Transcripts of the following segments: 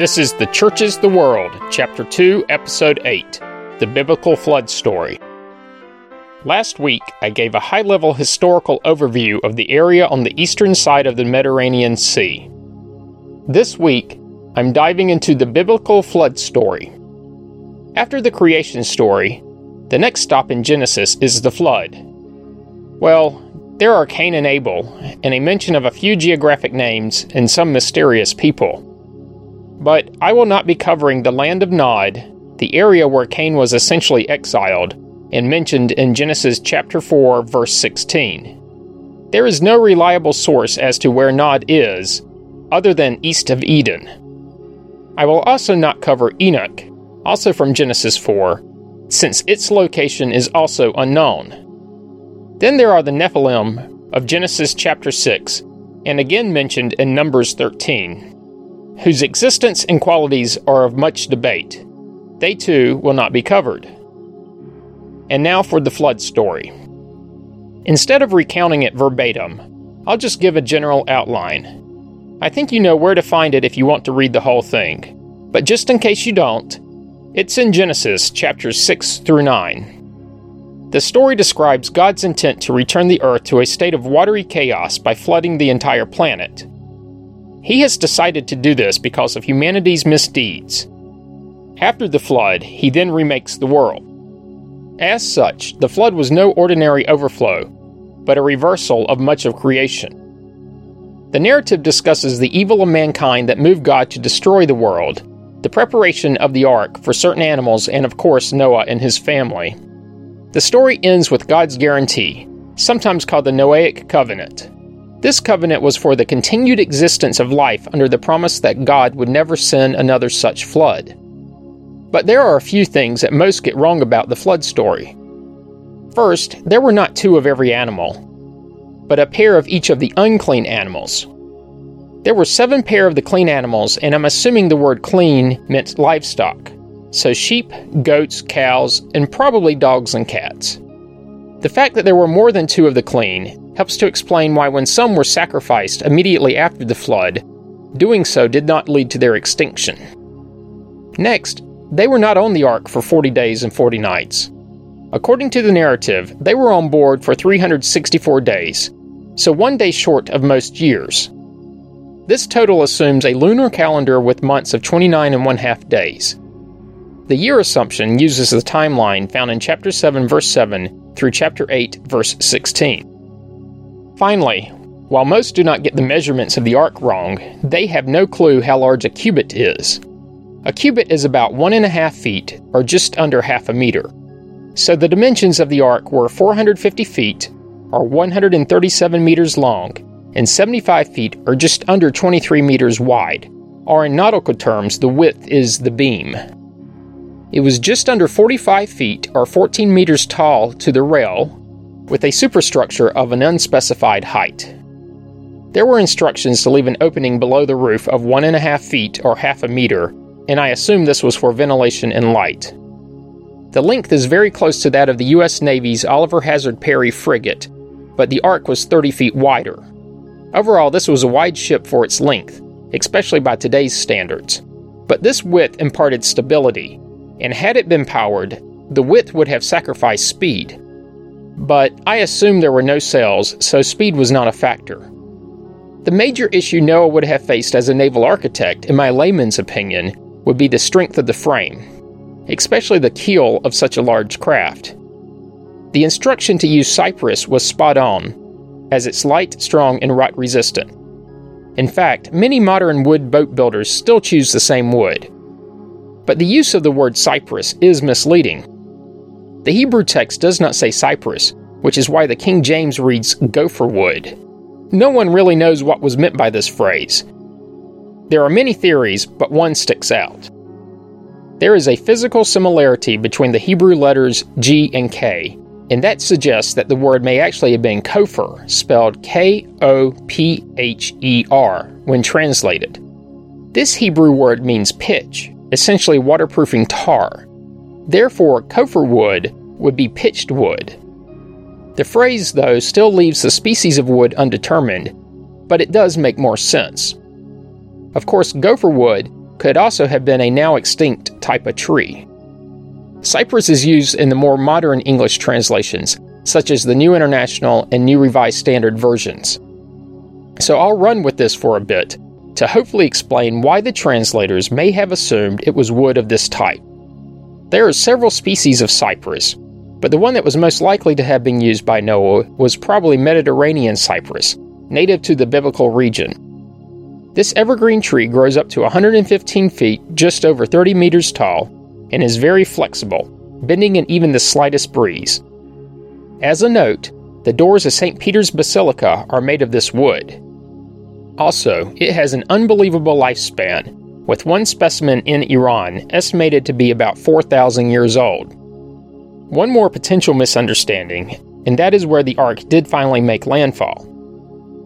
This is The Church is the World, Chapter 2, Episode 8 The Biblical Flood Story. Last week, I gave a high level historical overview of the area on the eastern side of the Mediterranean Sea. This week, I'm diving into the biblical flood story. After the creation story, the next stop in Genesis is the flood. Well, there are Cain and Abel, and a mention of a few geographic names and some mysterious people. But I will not be covering the land of Nod, the area where Cain was essentially exiled, and mentioned in Genesis chapter 4, verse 16. There is no reliable source as to where Nod is, other than east of Eden. I will also not cover Enoch, also from Genesis 4, since its location is also unknown. Then there are the Nephilim of Genesis chapter 6, and again mentioned in Numbers 13 whose existence and qualities are of much debate. They too will not be covered. And now for the flood story. Instead of recounting it verbatim, I'll just give a general outline. I think you know where to find it if you want to read the whole thing, but just in case you don't, it's in Genesis chapters 6 through 9. The story describes God's intent to return the earth to a state of watery chaos by flooding the entire planet. He has decided to do this because of humanity's misdeeds. After the flood, he then remakes the world. As such, the flood was no ordinary overflow, but a reversal of much of creation. The narrative discusses the evil of mankind that moved God to destroy the world, the preparation of the ark for certain animals, and of course, Noah and his family. The story ends with God's guarantee, sometimes called the Noahic Covenant. This covenant was for the continued existence of life under the promise that God would never send another such flood. But there are a few things that most get wrong about the flood story. First, there were not two of every animal, but a pair of each of the unclean animals. There were seven pair of the clean animals, and I'm assuming the word clean meant livestock. So sheep, goats, cows, and probably dogs and cats. The fact that there were more than two of the clean helps to explain why, when some were sacrificed immediately after the flood, doing so did not lead to their extinction. Next, they were not on the ark for 40 days and 40 nights. According to the narrative, they were on board for 364 days, so one day short of most years. This total assumes a lunar calendar with months of 29 and one half days. The year assumption uses the timeline found in chapter 7, verse 7 through chapter 8, verse 16. Finally, while most do not get the measurements of the ark wrong, they have no clue how large a cubit is. A cubit is about one and a half feet, or just under half a meter. So the dimensions of the ark were 450 feet, or 137 meters long, and 75 feet, or just under 23 meters wide, or in nautical terms, the width is the beam. It was just under 45 feet, or 14 meters tall, to the rail, with a superstructure of an unspecified height. There were instructions to leave an opening below the roof of one and a half feet or half a meter, and I assume this was for ventilation and light. The length is very close to that of the U.S. Navy's Oliver Hazard Perry frigate, but the ark was 30 feet wider. Overall, this was a wide ship for its length, especially by today's standards. But this width imparted stability, and had it been powered, the width would have sacrificed speed but I assume there were no sails, so speed was not a factor. The major issue Noah would have faced as a naval architect, in my layman's opinion, would be the strength of the frame, especially the keel of such a large craft. The instruction to use cypress was spot on, as it's light, strong, and rot resistant. In fact, many modern wood boat builders still choose the same wood. But the use of the word cypress is misleading. The Hebrew text does not say cypress, which is why the King James reads gopher wood. No one really knows what was meant by this phrase. There are many theories, but one sticks out. There is a physical similarity between the Hebrew letters G and K, and that suggests that the word may actually have been kopher, spelled K O P H E R, when translated. This Hebrew word means pitch, essentially waterproofing tar. Therefore, kopher wood would be pitched wood. The phrase, though, still leaves the species of wood undetermined, but it does make more sense. Of course, gopher wood could also have been a now extinct type of tree. Cypress is used in the more modern English translations, such as the New International and New Revised Standard versions. So I'll run with this for a bit to hopefully explain why the translators may have assumed it was wood of this type. There are several species of cypress, but the one that was most likely to have been used by Noah was probably Mediterranean cypress, native to the biblical region. This evergreen tree grows up to 115 feet, just over 30 meters tall, and is very flexible, bending in even the slightest breeze. As a note, the doors of St. Peter's Basilica are made of this wood. Also, it has an unbelievable lifespan, with one specimen in Iran estimated to be about 4,000 years old. One more potential misunderstanding, and that is where the ark did finally make landfall.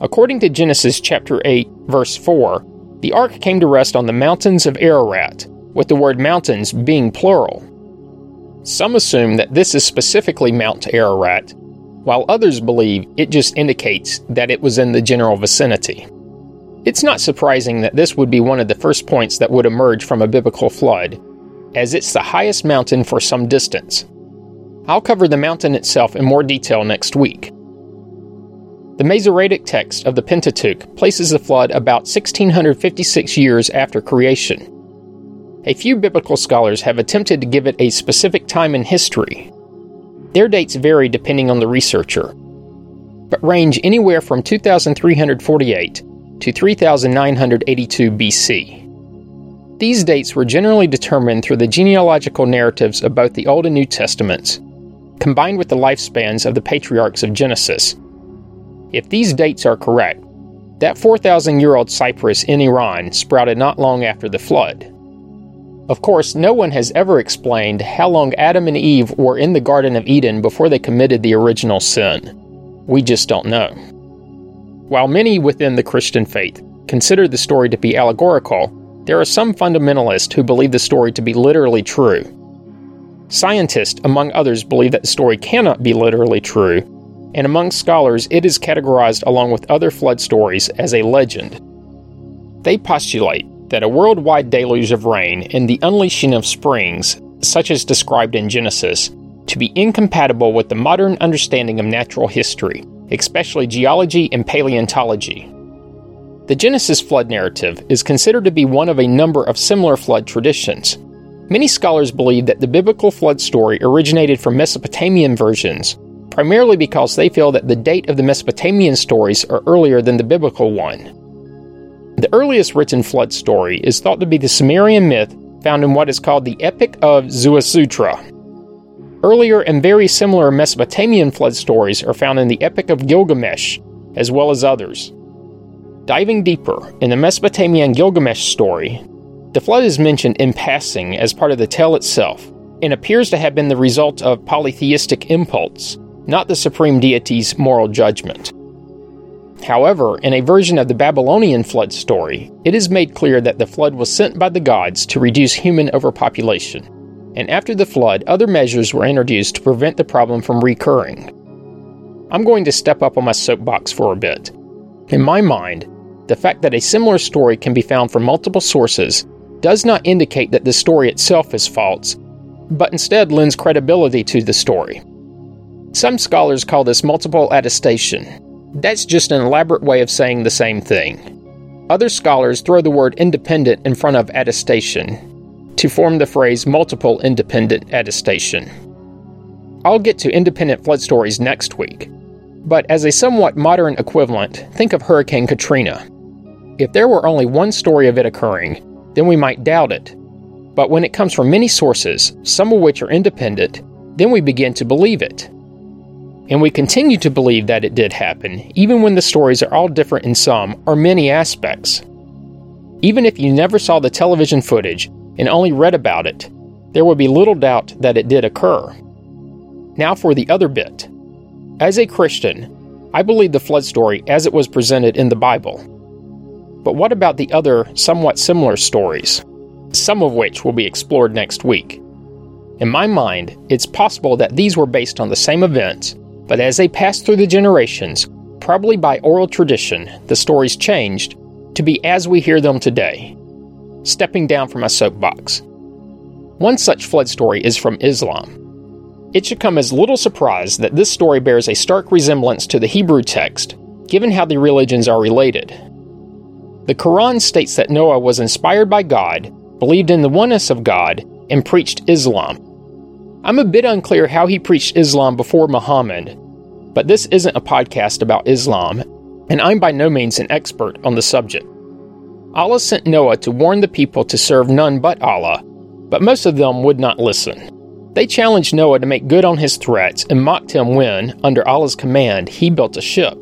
According to Genesis chapter 8, verse 4, the ark came to rest on the mountains of Ararat, with the word mountains being plural. Some assume that this is specifically Mount Ararat, while others believe it just indicates that it was in the general vicinity. It's not surprising that this would be one of the first points that would emerge from a biblical flood, as it's the highest mountain for some distance. I'll cover the mountain itself in more detail next week. The Masoretic text of the Pentateuch places the flood about 1656 years after creation. A few biblical scholars have attempted to give it a specific time in history. Their dates vary depending on the researcher, but range anywhere from 2348 to 3982 BC. These dates were generally determined through the genealogical narratives of both the Old and New Testaments, combined with the lifespans of the patriarchs of Genesis. If these dates are correct, that 4,000 year old cypress in Iran sprouted not long after the flood. Of course, no one has ever explained how long Adam and Eve were in the Garden of Eden before they committed the original sin. We just don't know. While many within the Christian faith consider the story to be allegorical, there are some fundamentalists who believe the story to be literally true. Scientists, among others, believe that the story cannot be literally true, and among scholars, it is categorized along with other flood stories as a legend. They postulate that a worldwide deluge of rain and the unleashing of springs, such as described in Genesis, to be incompatible with the modern understanding of natural history, especially geology and paleontology. The Genesis flood narrative is considered to be one of a number of similar flood traditions. Many scholars believe that the biblical flood story originated from Mesopotamian versions, primarily because they feel that the date of the Mesopotamian stories are earlier than the biblical one. The earliest written flood story is thought to be the Sumerian myth found in what is called the Epic of Ziusudra. Earlier and very similar Mesopotamian flood stories are found in the Epic of Gilgamesh, as well as others. Diving deeper in the Mesopotamian Gilgamesh story, the flood is mentioned in passing as part of the tale itself, and appears to have been the result of polytheistic impulse, not the supreme deity's moral judgment. However, in a version of the Babylonian flood story, it is made clear that the flood was sent by the gods to reduce human overpopulation. And after the flood, other measures were introduced to prevent the problem from recurring. I'm going to step up on my soapbox for a bit. In my mind, the fact that a similar story can be found from multiple sources does not indicate that the story itself is false, but instead lends credibility to the story. Some scholars call this multiple attestation, that's just an elaborate way of saying the same thing. Other scholars throw the word independent in front of attestation to form the phrase multiple independent attestation. I'll get to independent flood stories next week, but as a somewhat modern equivalent, think of Hurricane Katrina. If there were only one story of it occurring, then we might doubt it. But when it comes from many sources, some of which are independent, then we begin to believe it. And we continue to believe that it did happen, even when the stories are all different in some or many aspects. Even if you never saw the television footage and only read about it, there would be little doubt that it did occur. Now for the other bit. As a Christian, I believe the flood story as it was presented in the Bible. But what about the other, somewhat similar stories, some of which will be explored next week? In my mind, it's possible that these were based on the same events but as they passed through the generations, probably by oral tradition, the stories changed to be as we hear them today. stepping down from my soapbox. One such flood story is from Islam. It should come as little surprise that this story bears a stark resemblance to the Hebrew text, given how the religions are related. The Quran states that Noah was inspired by God, believed in the oneness of God, and preached Islam. I'm a bit unclear how he preached Islam before Muhammad, but this isn't a podcast about Islam, and I'm by no means an expert on the subject. Allah sent Noah to warn the people to serve none but Allah, but most of them would not listen. They challenged Noah to make good on his threats and mocked him when, under Allah's command, he built a ship.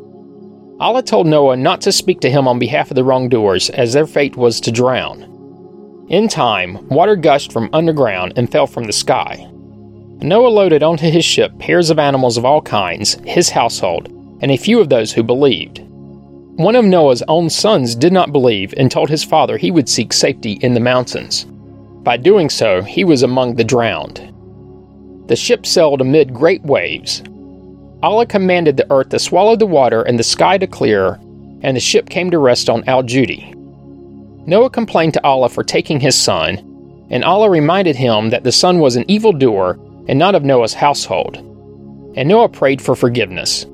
Allah told Noah not to speak to him on behalf of the wrongdoers, as their fate was to drown. In time, water gushed from underground and fell from the sky. Noah loaded onto his ship pairs of animals of all kinds, his household, and a few of those who believed. One of Noah's own sons did not believe and told his father he would seek safety in the mountains. By doing so, he was among the drowned. The ship sailed amid great waves. Allah commanded the earth to swallow the water and the sky to clear, and the ship came to rest on Al Judi. Noah complained to Allah for taking his son, and Allah reminded him that the son was an evildoer and not of Noah's household. And Noah prayed for forgiveness.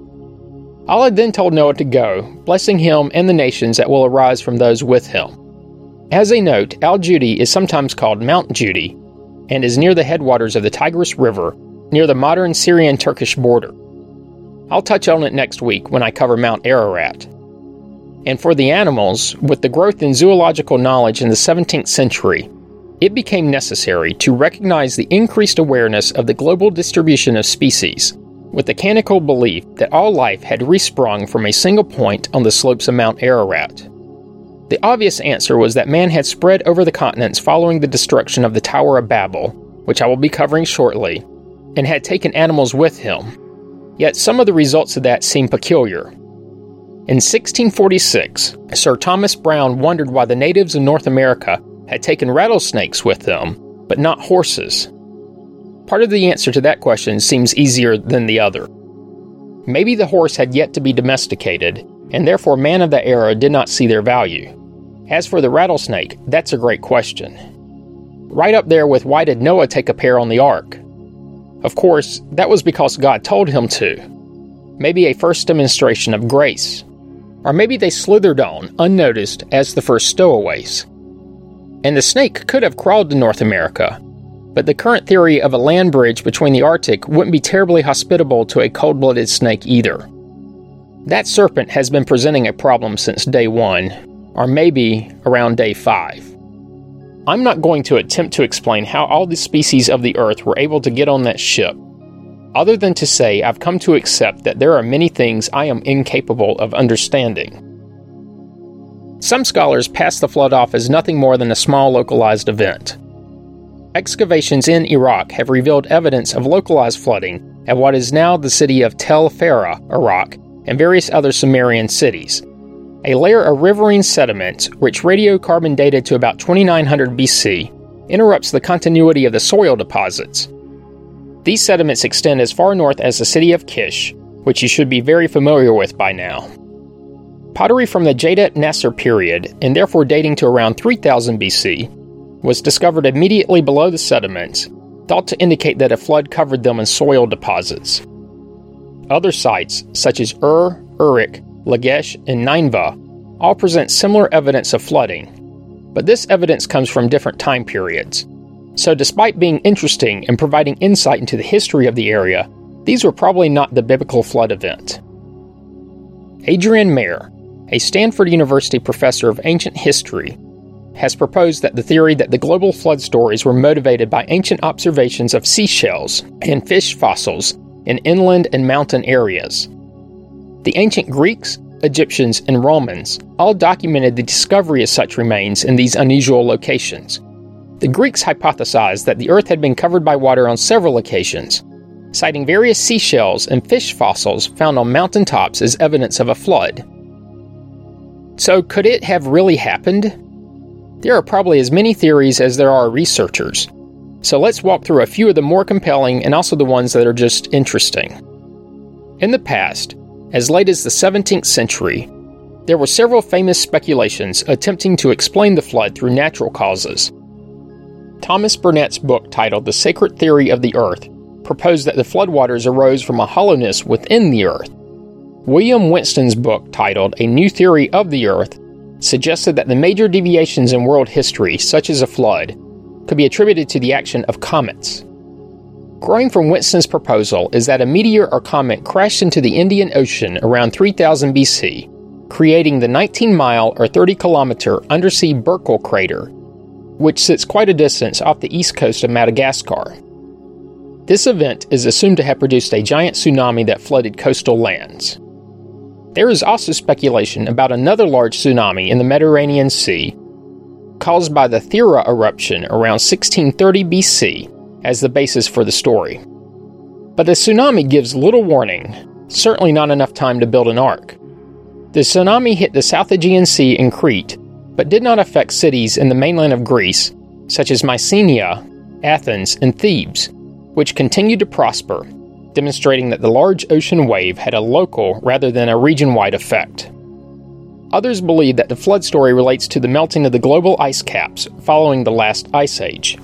Allah then told Noah to go, blessing him and the nations that will arise from those with him. As a note, Al Judi is sometimes called Mount Judi and is near the headwaters of the Tigris River, near the modern Syrian Turkish border. I'll touch on it next week when I cover Mount Ararat. And for the animals, with the growth in zoological knowledge in the 17th century, it became necessary to recognize the increased awareness of the global distribution of species, with the canonical belief that all life had resprung from a single point on the slopes of Mount Ararat. The obvious answer was that man had spread over the continents following the destruction of the Tower of Babel, which I will be covering shortly, and had taken animals with him. Yet some of the results of that seem peculiar. In 1646, Sir Thomas Browne wondered why the natives of North America had taken rattlesnakes with them, but not horses. Part of the answer to that question seems easier than the other. Maybe the horse had yet to be domesticated, and therefore man of the era did not see their value. As for the rattlesnake, that's a great question. Right up there with why did Noah take a pair on the ark? Of course, that was because God told him to. Maybe a first demonstration of grace. Or maybe they slithered on, unnoticed, as the first stowaways. And the snake could have crawled to North America, but the current theory of a land bridge between the Arctic wouldn't be terribly hospitable to a cold blooded snake either. That serpent has been presenting a problem since day one, or maybe around day 5. I'm not going to attempt to explain how all the species of the Earth were able to get on that ship, other than to say I've come to accept that there are many things I am incapable of understanding. Some scholars pass the flood off as nothing more than a small localized event. Excavations in Iraq have revealed evidence of localized flooding at what is now the city of Tel Farah, Iraq, and various other Sumerian cities, a layer of riverine sediment, which radiocarbon dated to about 2900 BC, interrupts the continuity of the soil deposits. These sediments extend as far north as the city of Kish, which you should be very familiar with by now. Pottery from the Jemdet Nasr period, and therefore dating to around 3000 BC, was discovered immediately below the sediments, thought to indicate that a flood covered them in soil deposits. Other sites, such as Ur, Uruk, Lagash, and Nineveh all present similar evidence of flooding, but this evidence comes from different time periods. So, despite being interesting and providing insight into the history of the area, these were probably not the biblical flood event. Adrienne Mayor, a Stanford University professor of ancient history, has proposed that the theory that the global flood stories were motivated by ancient observations of seashells and fish fossils in inland and mountain areas. The ancient Greeks, Egyptians, and Romans all documented the discovery of such remains in these unusual locations. The Greeks hypothesized that the earth had been covered by water on several occasions, citing various seashells and fish fossils found on mountain tops as evidence of a flood. So, could it have really happened? There are probably as many theories as there are researchers. So let's walk through a few of the more compelling and also the ones that are just interesting. In the past, as late as the 17th century, there were several famous speculations attempting to explain the flood through natural causes. Thomas Burnet's book titled The Sacred Theory of the Earth proposed that the floodwaters arose from a hollowness within the Earth. William Whiston's book titled A New Theory of the Earth suggested that the major deviations in world history, such as a flood, could be attributed to the action of comets. Growing from Whiston's proposal is that a meteor or comet crashed into the Indian Ocean around 3000 BC, creating the 19 mile or 30 kilometer undersea Burckle crater, which sits quite a distance off the east coast of Madagascar. This event is assumed to have produced a giant tsunami that flooded coastal lands. There is also speculation about another large tsunami in the Mediterranean Sea caused by the Thera eruption around 1630 BC as the basis for the story. But the tsunami gives little warning, certainly not enough time to build an ark. The tsunami hit the South Aegean Sea in Crete, but did not affect cities in the mainland of Greece, such as Mycenae, Athens, and Thebes, which continued to prosper, demonstrating that the large ocean wave had a local rather than a region wide effect. Others believe that the flood story relates to the melting of the global ice caps following the last ice age.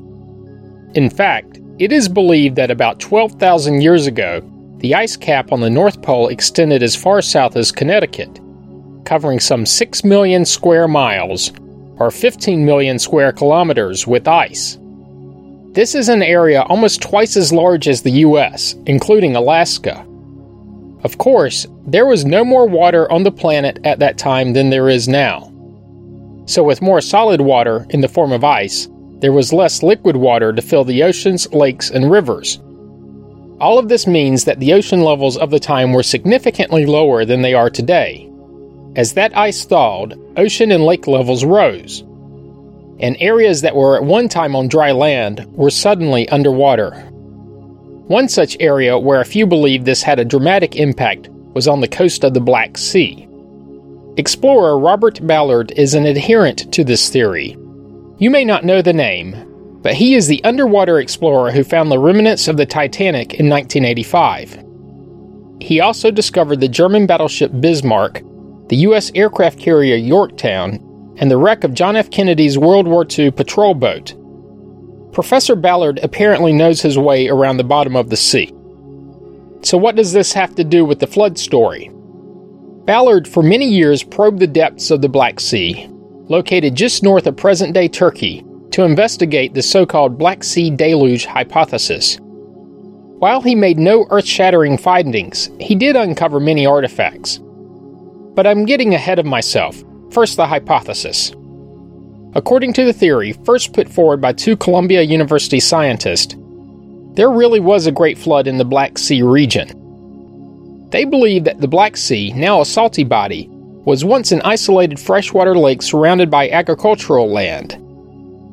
In fact, it is believed that about 12,000 years ago, the ice cap on the North Pole extended as far south as Connecticut, covering some 6 million square miles, or 15 million square kilometers, with ice. This is an area almost twice as large as the US, including Alaska. Of course, there was no more water on the planet at that time than there is now. So, with more solid water in the form of ice, there was less liquid water to fill the oceans, lakes, and rivers. All of this means that the ocean levels of the time were significantly lower than they are today, as that ice thawed, ocean and lake levels rose, and areas that were at one time on dry land were suddenly underwater. One such area where a few believe this had a dramatic impact was on the coast of the Black Sea. Explorer Robert Ballard is an adherent to this theory. You may not know the name, but he is the underwater explorer who found the remnants of the Titanic in 1985. He also discovered the German battleship Bismarck the U.S. aircraft carrier Yorktown, and the wreck of John F. Kennedy's World War II patrol boat. Professor Ballard apparently knows his way around the bottom of the sea. So, what does this have to do with the flood story? Ballard, for many years, probed the depths of the Black Sea, located just north of present day Turkey, to investigate the so called Black Sea Deluge hypothesis. While he made no earth shattering findings, he did uncover many artifacts. But I'm getting ahead of myself. First, the hypothesis. According to the theory, first put forward by two Columbia University scientists, there really was a great flood in the Black Sea region. They believe that the Black Sea, now a salty body, was once an isolated freshwater lake surrounded by agricultural land.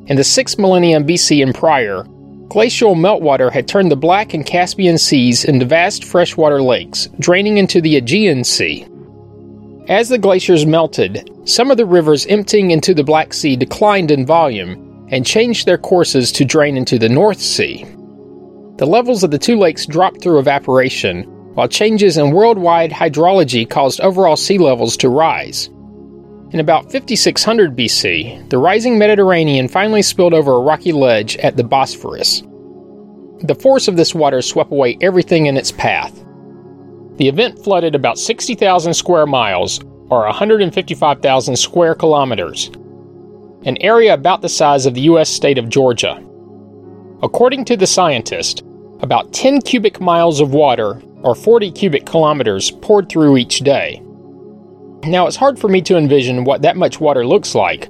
In the 6th millennium BC and prior, glacial meltwater had turned the Black and Caspian seas into vast freshwater lakes, draining into the Aegean Sea. As the glaciers melted, some of the rivers emptying into the Black Sea declined in volume and changed their courses to drain into the North Sea. The levels of the two lakes dropped through evaporation, while changes in worldwide hydrology caused overall sea levels to rise. In about 5600 BC, the rising Mediterranean finally spilled over a rocky ledge at the Bosphorus. The force of this water swept away everything in its path, the event flooded about 60,000 square miles, or 155,000 square kilometers, an area about the size of the U.S. state of Georgia. According to the scientist, about 10 cubic miles of water, or 40 cubic kilometers, poured through each day. Now, it's hard for me to envision what that much water looks like,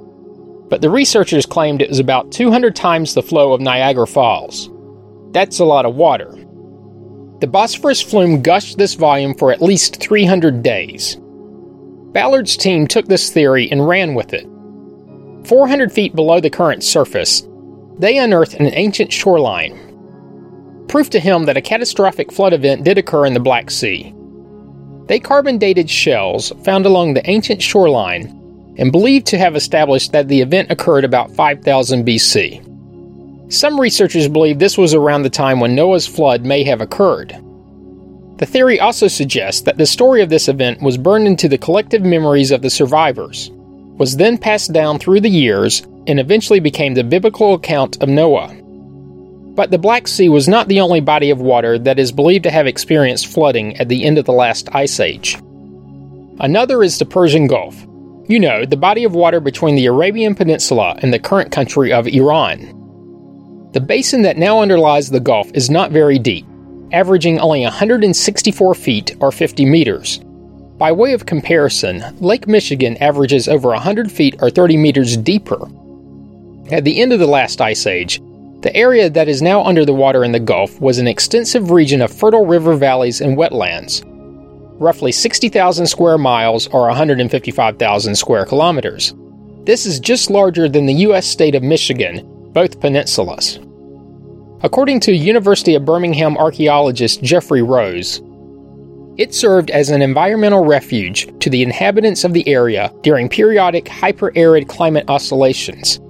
but the researchers claimed it was about 200 times the flow of Niagara Falls. That's a lot of water. The Bosphorus flume gushed this volume for at least 300 days. Ballard's team took this theory and ran with it. 400 feet below the current surface, they unearthed an ancient shoreline. Proof to him that a catastrophic flood event did occur in the Black Sea. They carbon dated shells found along the ancient shoreline and believed to have established that the event occurred about 5000 BC. Some researchers believe this was around the time when Noah's flood may have occurred. The theory also suggests that the story of this event was burned into the collective memories of the survivors, was then passed down through the years, and eventually became the biblical account of Noah. But the Black Sea was not the only body of water that is believed to have experienced flooding at the end of the last ice age. Another is the Persian Gulf. You know, the body of water between the Arabian Peninsula and the current country of Iran. The basin that now underlies the Gulf is not very deep, averaging only 164 feet or 50 meters. By way of comparison, Lake Michigan averages over 100 feet or 30 meters deeper. At the end of the last ice age, the area that is now under the water in the Gulf was an extensive region of fertile river valleys and wetlands, roughly 60,000 square miles or 155,000 square kilometers. This is just larger than the U.S. state of Michigan, both peninsulas. According to University of Birmingham archaeologist Jeffrey Rose, it served as an environmental refuge to the inhabitants of the area during periodic hyper-arid climate oscillations.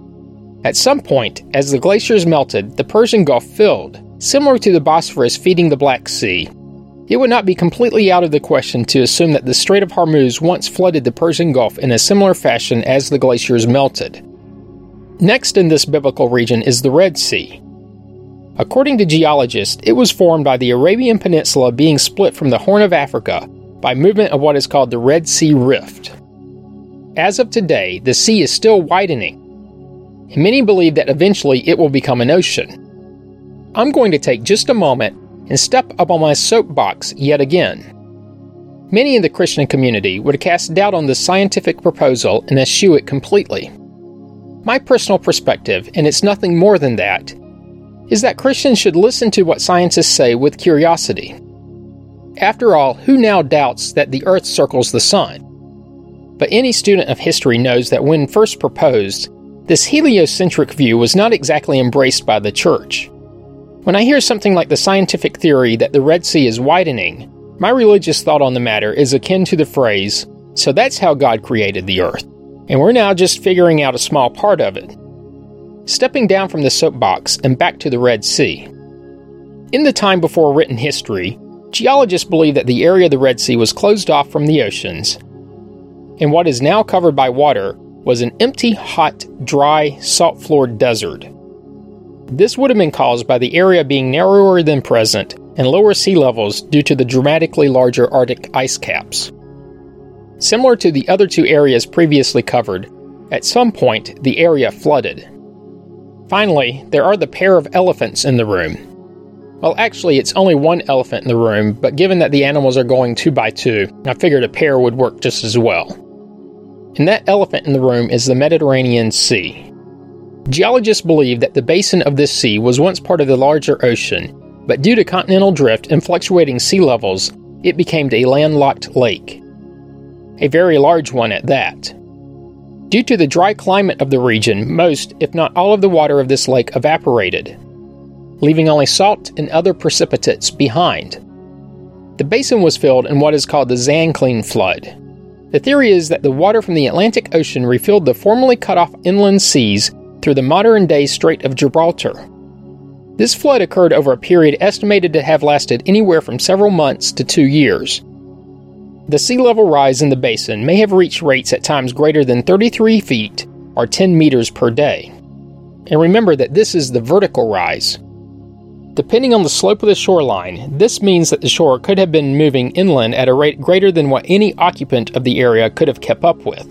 At some point, as the glaciers melted, the Persian Gulf filled, similar to the Bosphorus feeding the Black Sea. It would not be completely out of the question to assume that the Strait of Hormuz once flooded the Persian Gulf in a similar fashion as the glaciers melted. Next in this biblical region is the Red Sea. According to geologists, it was formed by the Arabian Peninsula being split from the Horn of Africa by movement of what is called the Red Sea Rift. As of today, the sea is still widening, and many believe that eventually it will become an ocean. I'm going to take just a moment and step up on my soapbox yet again. Many in the Christian community would cast doubt on this scientific proposal and eschew it completely. My personal perspective, and it's nothing more than that, is that Christians should listen to what scientists say with curiosity. After all, who now doubts that the Earth circles the Sun? But any student of history knows that when first proposed, this heliocentric view was not exactly embraced by the Church. When I hear something like the scientific theory that the Red Sea is widening, my religious thought on the matter is akin to the phrase, so that's how God created the earth, and we're now just figuring out a small part of it. Stepping down from the soapbox and back to the Red Sea. In the time before written history, geologists believe that the area of the Red Sea was closed off from the oceans, and what is now covered by water was an empty, hot, dry, salt floored desert. This would have been caused by the area being narrower than present and lower sea levels due to the dramatically larger Arctic ice caps. Similar to the other two areas previously covered, at some point the area flooded. Finally, there are the pair of elephants in the room. Well, actually, it's only one elephant in the room, but given that the animals are going two by two, I figured a pair would work just as well and that elephant in the room is the Mediterranean Sea. Geologists believe that the basin of this sea was once part of the larger ocean, but due to continental drift and fluctuating sea levels, it became a landlocked lake. A very large one at that. Due to the dry climate of the region, most, if not all, of the water of this lake evaporated, leaving only salt and other precipitates behind. The basin was filled in what is called the Zanclean flood, the theory is that the water from the Atlantic Ocean refilled the formerly cut off inland seas through the modern day Strait of Gibraltar. This flood occurred over a period estimated to have lasted anywhere from several months to two years. The sea level rise in the basin may have reached rates at times greater than 33 feet or 10 meters per day. And remember that this is the vertical rise. Depending on the slope of the shoreline, this means that the shore could have been moving inland at a rate greater than what any occupant of the area could have kept up with.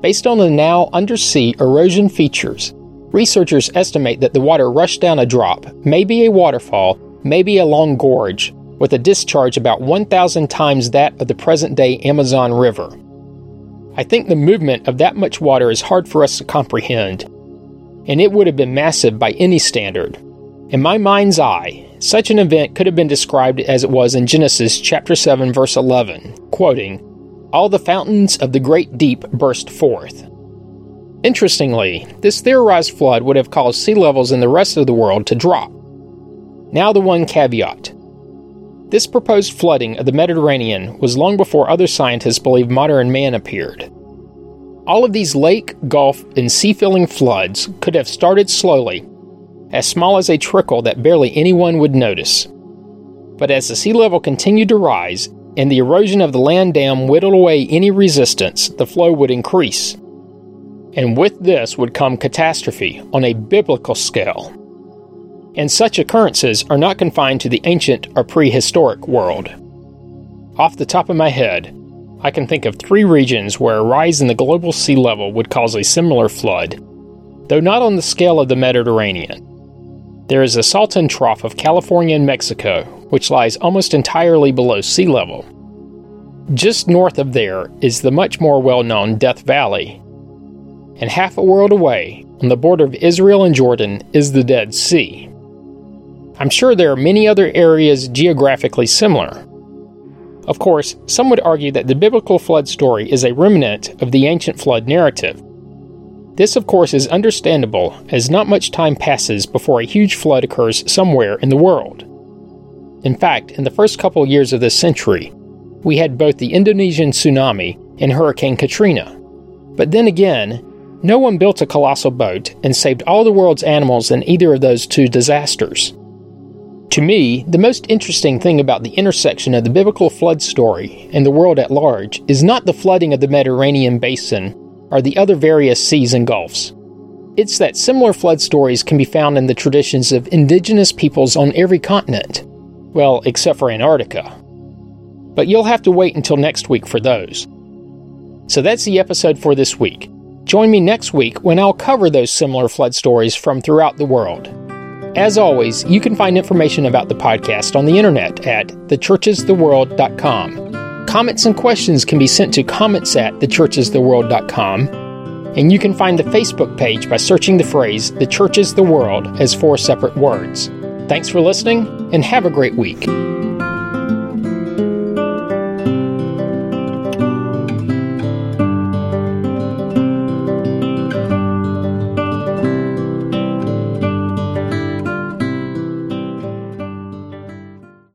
Based on the now undersea erosion features, researchers estimate that the water rushed down a drop, maybe a waterfall, maybe a long gorge, with a discharge about 1,000 times that of the present day Amazon River. I think the movement of that much water is hard for us to comprehend, and it would have been massive by any standard. In my mind's eye, such an event could have been described as it was in Genesis chapter 7 verse 11, quoting, "All the fountains of the great deep burst forth." Interestingly, this theorized flood would have caused sea levels in the rest of the world to drop. Now the one caveat. This proposed flooding of the Mediterranean was long before other scientists believed modern man appeared. All of these lake, gulf, and sea filling floods could have started slowly as small as a trickle that barely anyone would notice. But as the sea level continued to rise and the erosion of the land dam whittled away any resistance, the flow would increase. And with this would come catastrophe on a biblical scale. And such occurrences are not confined to the ancient or prehistoric world. Off the top of my head, I can think of three regions where a rise in the global sea level would cause a similar flood, though not on the scale of the Mediterranean. There is the Salton Trough of California and Mexico, which lies almost entirely below sea level. Just north of there is the much more well known Death Valley. And half a world away, on the border of Israel and Jordan, is the Dead Sea. I'm sure there are many other areas geographically similar. Of course, some would argue that the biblical flood story is a remnant of the ancient flood narrative, this, of course, is understandable, as not much time passes before a huge flood occurs somewhere in the world. In fact, in the first couple years of this century, we had both the Indonesian tsunami and Hurricane Katrina. But then again, no one built a colossal boat and saved all the world's animals in either of those two disasters. To me, the most interesting thing about the intersection of the biblical flood story and the world at large is not the flooding of the Mediterranean basin are the other various seas and gulfs. It's that similar flood stories can be found in the traditions of indigenous peoples on every continent. Well, except for Antarctica. But you'll have to wait until next week for those. So that's the episode for this week. Join me next week when I'll cover those similar flood stories from throughout the world. As always, you can find information about the podcast on the internet at thechurchistheworld.com. Comments and questions can be sent to comments at thechurchistheworld.com, and you can find the Facebook page by searching the phrase The Church is the World as four separate words. Thanks for listening, and have a great week.